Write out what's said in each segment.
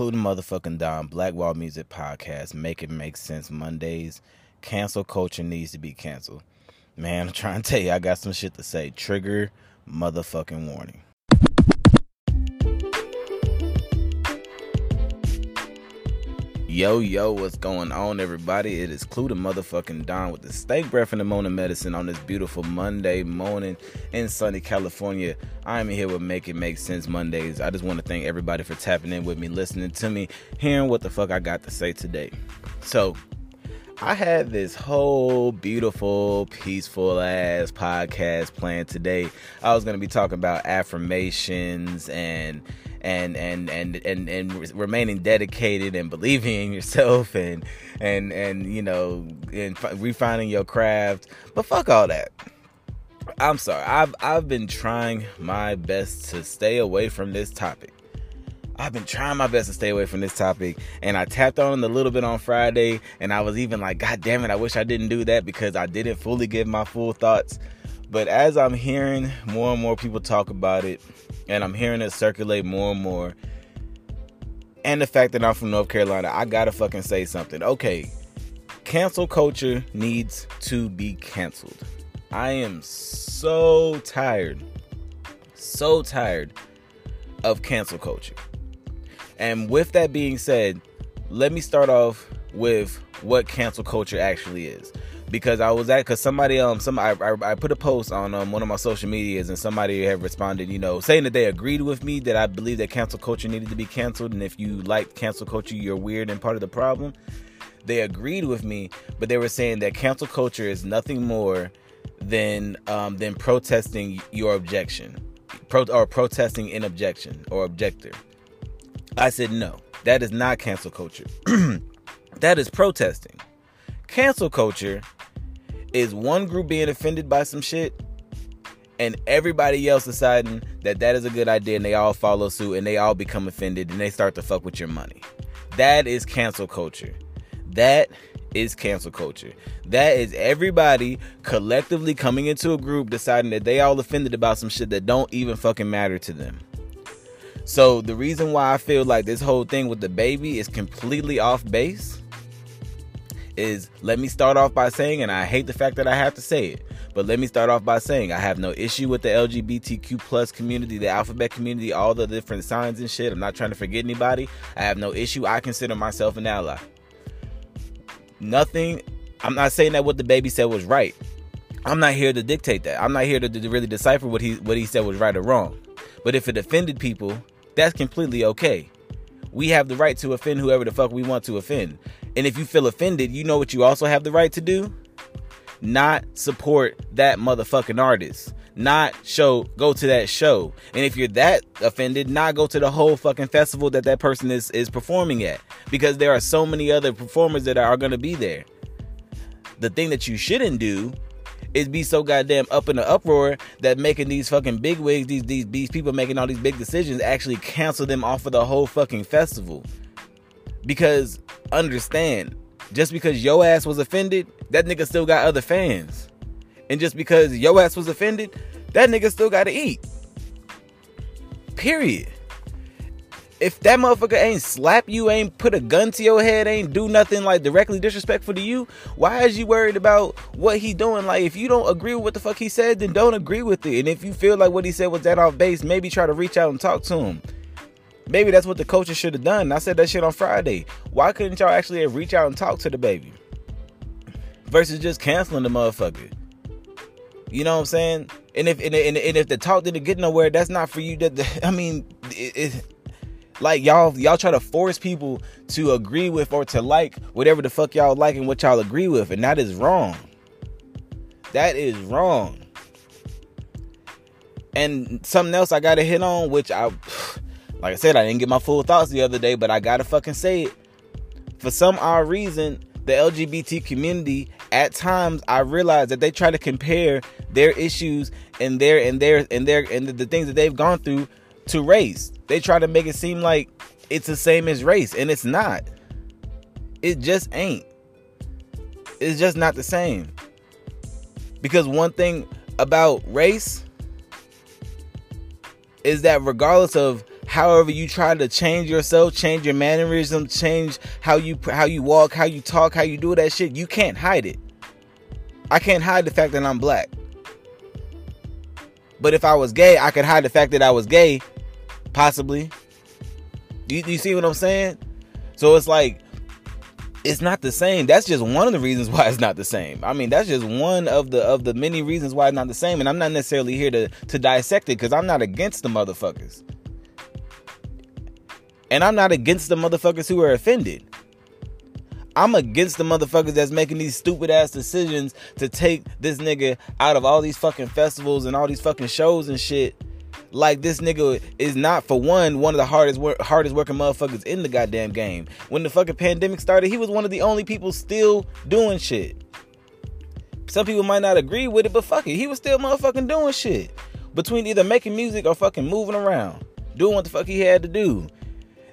The motherfucking Don, Blackwall Music Podcast, Make It Make Sense Mondays. Cancel culture needs to be canceled. Man, I'm trying to tell you, I got some shit to say. Trigger motherfucking warning. Yo, yo, what's going on, everybody? It is Klue the motherfucking Don with the steak breath and the morning medicine on this beautiful Monday morning in sunny California. I'm here with Make It Make Sense Mondays. I just want to thank everybody for tapping in with me, listening to me, hearing what the fuck I got to say today. So, I had this whole beautiful, peaceful ass podcast planned today. I was going to be talking about affirmations and and and and and and remaining dedicated and believing in yourself and and and you know and refining your craft. But fuck all that. I'm sorry. I've I've been trying my best to stay away from this topic. I've been trying my best to stay away from this topic, and I tapped on it a little bit on Friday, and I was even like, God damn it, I wish I didn't do that because I didn't fully give my full thoughts. But as I'm hearing more and more people talk about it, and I'm hearing it circulate more and more. And the fact that I'm from North Carolina, I gotta fucking say something. Okay, cancel culture needs to be canceled. I am so tired, so tired of cancel culture. And with that being said, let me start off with what cancel culture actually is because I was at because somebody um some I, I, I put a post on um one of my social medias and somebody had responded you know saying that they agreed with me that I believe that cancel culture needed to be canceled and if you like cancel culture you're weird and part of the problem. They agreed with me, but they were saying that cancel culture is nothing more than um than protesting your objection, pro or protesting an objection or objector. I said no, that is not cancel culture. that is protesting. Cancel culture is one group being offended by some shit and everybody else deciding that that is a good idea and they all follow suit and they all become offended and they start to fuck with your money. That is cancel culture. That is cancel culture. That is everybody collectively coming into a group deciding that they all offended about some shit that don't even fucking matter to them. So the reason why I feel like this whole thing with DaBaby is completely off base is let me start off by saying, and I hate the fact that I have to say it, but let me start off by saying I have no issue with the LGBTQ plus community, the alphabet community, all the different signs and shit. I'm not trying to forget anybody. I have no issue. I consider myself an ally. Nothing. I'm not saying that what DaBaby said was right. I'm not here to dictate that. I'm not here to, really decipher what he what he said was right or wrong. But if it offended people, that's completely okay. We have the right to offend whoever the fuck we want to offend. And if you feel offended, you know what you also have the right to do? Not support that motherfucking artist. Not show go to that show. And if you're that offended, not go to the whole fucking festival that that person is is performing at because there are so many other performers that are going to be there. The thing that you shouldn't do is be so goddamn up in the uproar that making these fucking big wigs, these these these people making all these big decisions actually cancel them off of the whole fucking festival. Because understand, just because yo ass was offended, that nigga still got other fans. And just because yo ass was offended, that nigga still gotta eat. Period. If that motherfucker ain't slap you, ain't put a gun to your head, ain't do nothing like directly disrespectful to you, why is you worried about what he doing? Like, if you don't agree with what the fuck he said, then don't agree with it. And if you feel like what he said was that off base, maybe try to reach out and talk to him. Maybe that's what the coaches should have done. I said that shit on Friday. Why couldn't y'all actually reach out and talk to DaBaby? Versus just canceling the motherfucker. You know what I'm saying? And if and, and, and if the talk didn't get nowhere, that's not for you. That I mean, it, it, like y'all y'all try to force people to agree with or to like whatever the fuck y'all like and what y'all agree with, and that is wrong. That is wrong. And something else I gotta hit on, which I like I said, I didn't get my full thoughts the other day, but I gotta fucking say it. For some odd reason, the LGBT community, at times, I realize that they try to compare their issues and their and their and their and the, the things that they've gone through to race. They try to make it seem like it's the same as race, and it's not. It just ain't. It's just not the same. Because one thing about race is that regardless of however you try to change yourself, change your mannerism, change how you how you walk, how you talk, how you do that shit, you can't hide it. I can't hide the fact that I'm black. But if I was gay, I could hide the fact that I was gay, possibly. You, you see what I'm saying? So it's like it's not the same. That's just one of the reasons why it's not the same. I mean, that's just one of the of the many reasons why it's not the same. And I'm not necessarily here to to dissect it because I'm not against the motherfuckers. And I'm not against the motherfuckers who are offended. I'm against the motherfuckers that's making these stupid ass decisions to take this nigga out of all these fucking festivals and all these fucking shows and shit. Like this nigga is not for one one of the hardest work, hardest working motherfuckers in the goddamn game. When the fucking pandemic started, he was one of the only people still doing shit. Some people might not agree with it, but fuck it, he was still motherfucking doing shit. Between either making music or fucking moving around, doing what the fuck he had to do.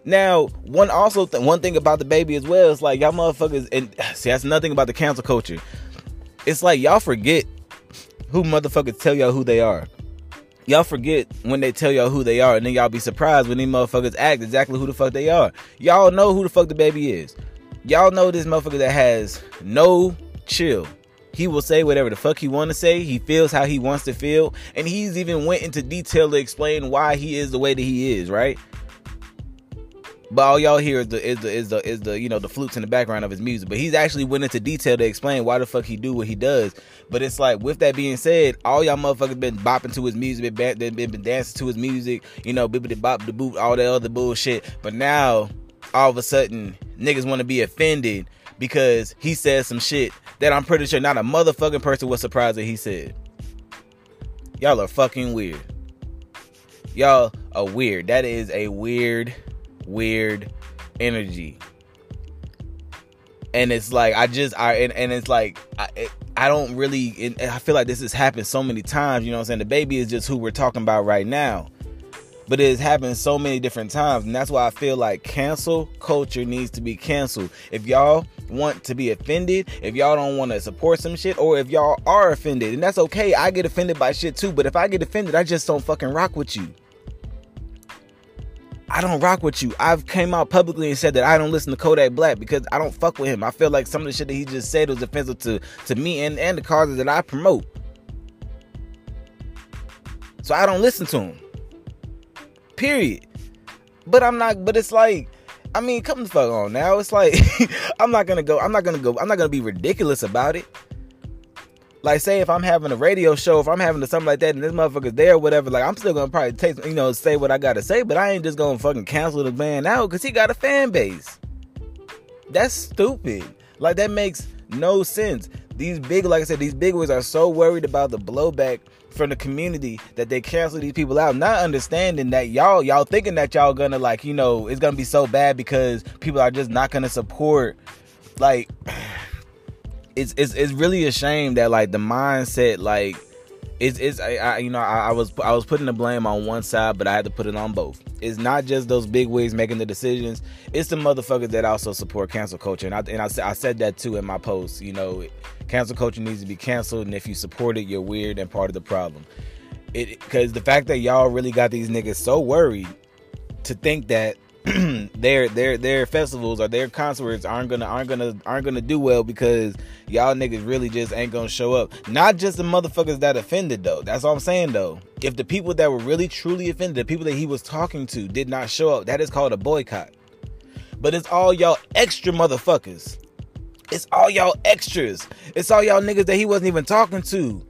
Now, one also th- one thing about DaBaby as well is like y'all motherfuckers, and see that's nothing about the cancel culture. It's like y'all forget who motherfuckers tell y'all who they are. Y'all forget when they tell y'all who they are, and then y'all be surprised when these motherfuckers act exactly who the fuck they are. Y'all know who the fuck DaBaby is. Y'all know this motherfucker that has no chill. He will say whatever the fuck he want to say. He feels how he wants to feel, and he's even went into detail to explain why he is the way that he is. Right? But all y'all hear is the is the is the is the you know the flutes in the background of his music. But he's actually went into detail to explain why the fuck he do what he does. But it's like with that being said, all y'all motherfuckers been bopping to his music, been been, been dancing to his music, you know, bibbity bop the boot, all that other bullshit. But now all of a sudden niggas want to be offended because he said some shit that I'm pretty sure not a motherfucking person was surprised that he said. Y'all are fucking weird. Y'all are weird. That is a weird weird energy. And it's like i just i and, and it's like i it, i don't really it, i feel like this has happened so many times you know what i'm saying? DaBaby is just who we're talking about right now. But it has happened so many different times and that's why i feel like cancel culture needs to be canceled. If y'all want to be offended if y'all don't want to support some shit or if y'all are offended and that's okay i get offended by shit too but if i get offended i just don't fucking rock with you I don't rock with you. I've came out publicly and said that I don't listen to Kodak Black because I don't fuck with him. I feel like some of the shit that he just said was offensive to to me and and the causes that I promote. So I don't listen to him. Period. But I'm not. But it's like, I mean, come the fuck on now. It's like I'm not gonna go. I'm not gonna go. I'm not gonna be ridiculous about it. Like, say if I'm having a radio show, if I'm having something like that, and this motherfucker's there or whatever, like I'm still gonna probably take, you know, say what I gotta say, but I ain't just gonna fucking cancel the band out because he got a fan base. That's stupid. Like that makes no sense. These big, like I said, these big wigs are so worried about the blowback from the community that they cancel these people out, not understanding that y'all, y'all thinking that y'all gonna like, you know, it's gonna be so bad because people are just not gonna support, like it's it's it's really a shame that like the mindset like it's it's I, I you know I, I, was I was putting the blame on one side, but I had to put it on both. It's not just those big wigs making the decisions. It's the motherfuckers that also support cancel culture, and I and I, I said that too in my post. You know, cancel culture needs to be canceled, and if you support it, you're weird and part of the problem. It because the fact that y'all really got these niggas so worried to think that their their their festivals or their concerts aren't gonna aren't gonna aren't gonna do well because y'all niggas really just ain't gonna show up. Not just the motherfuckers that offended though. That's all I'm saying though. If the people that were really truly offended, the people that he was talking to did not show up, that is called a boycott. But it's all y'all extra motherfuckers. It's all y'all extras. It's all y'all niggas that he wasn't even talking to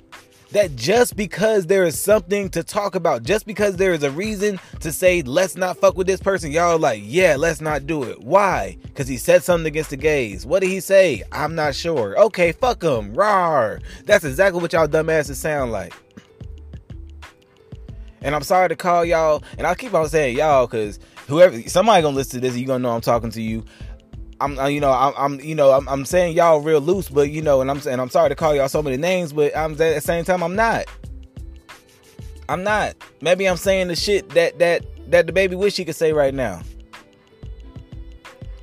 that just because there is something to talk about, just because there is a reason to say, let's not fuck with this person, y'all like, yeah, let's not do it. Why? Because he said something against the gays. What did he say? I'm not sure. Okay, fuck him. Rawr. That's exactly what y'all dumbasses sound like. And I'm sorry to call y'all, and I keep on saying y'all because whoever, somebody gonna listen to this, you gonna know I'm talking to you. I'm, you know, I'm, I'm, you know, I'm, I'm saying y'all real loose, but you know, and I'm saying I'm sorry to call y'all so many names, but I'm at the same time I'm not. I'm not. Maybe I'm saying the shit that that that DaBaby wish he could say right now.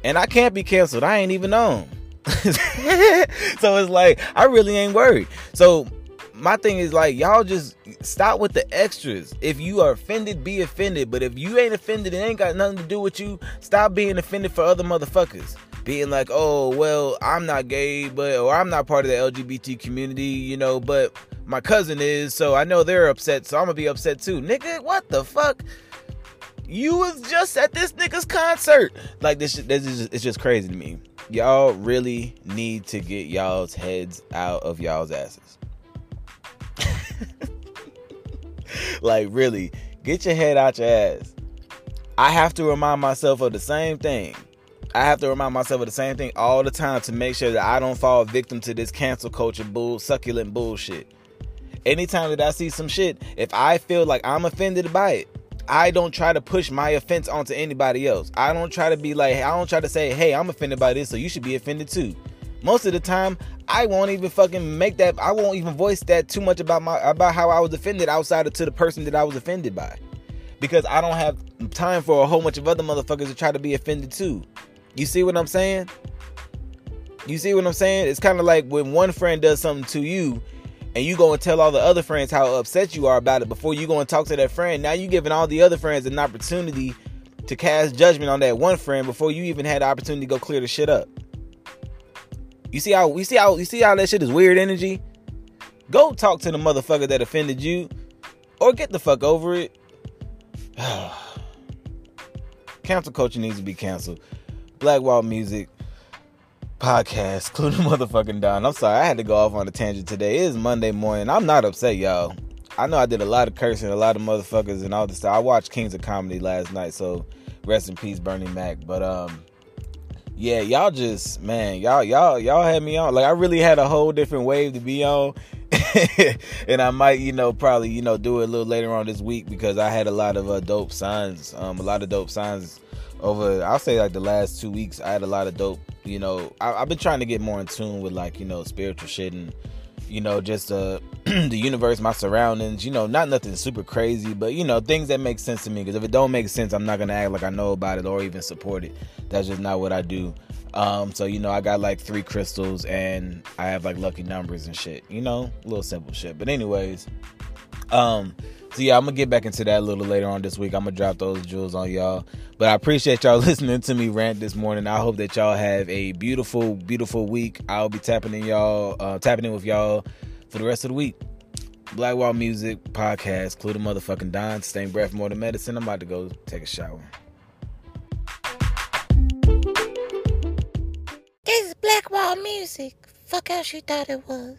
And I can't be canceled. I ain't even on. so it's like I really ain't worried. So my thing is like y'all just Stop with the extras. If you are offended, be offended. But if you ain't offended, it ain't got nothing to do with you. Stop being offended for other motherfuckers. Being like, oh, well, I'm not gay, but or I'm not part of the LGBT community, you know, but my cousin is, so I know they're upset, so I'm gonna be upset too. Nigga, what the fuck? You was just at this nigga's concert. Like this, this is just, it's just crazy to me. Y'all really need to get y'all's heads out of y'all's asses. like really, get your head out your ass. I have to remind myself of the same thing. I have to remind myself of the same thing all the time to make sure that I don't fall victim to this cancel culture bull succulent bullshit. Anytime that I see some shit, if I feel like I'm offended by it, I don't try to push my offense onto anybody else. I don't try to be like, I don't try to say, hey, I'm offended by this, so you should be offended too. Most of the time, I won't even fucking make that. I won't even voice that too much about my about how I was offended outside of to the person that I was offended by, because I don't have time for a whole bunch of other motherfuckers to try to be offended too. You see what I'm saying? You see what I'm saying? It's kind of like when one friend does something to you, and you go and tell all the other friends how upset you are about it before you go and talk to that friend. Now you're giving all the other friends an opportunity to cast judgment on that one friend before you even had the opportunity to go clear the shit up. You see how you see how you see how that shit is weird energy? Go talk to the motherfucker that offended you, or get the fuck over it. Cancel culture needs to be canceled. Black Wall Music podcast, including motherfucking Don. I'm sorry, I had to go off on a tangent today. It is Monday morning. I'm not upset, y'all. I know I did a lot of cursing, a lot of motherfuckers, and all this stuff. I watched Kings of Comedy last night, so rest in peace, Bernie Mac. But um, yeah, y'all just man, y'all y'all y'all had me on. Like I really had a whole different wave to be on. and I might, you know, probably, you know, do it a little later on this week because I had a lot of uh, dope signs, um, a lot of dope signs over. I'll say like the last two weeks, I had a lot of dope. You know, I, have been trying to get more in tune with like you know spiritual shit and you know just uh, the universe, my surroundings. You know, not nothing super crazy, but you know things that make sense to me. Because if it don't make sense, I'm not gonna act like I know about it or even support it. That's just not what I do. Um, so you know, I got like three crystals and I have like lucky numbers and shit. You know, little simple shit. But anyways, um, so yeah, I'm gonna get back into that a little later on this week. I'm gonna drop those jewels on y'all. But I appreciate y'all listening to me rant this morning. I hope that y'all have a beautiful, beautiful week. I'll be tapping in y'all, uh, tapping in with y'all for the rest of the week. Black Wall Music Podcast, Klue the motherfucking Don, Staying Breath More Than Medicine. I'm about to go take a shower. This is Black Wall Music. Fuck how she thought it was.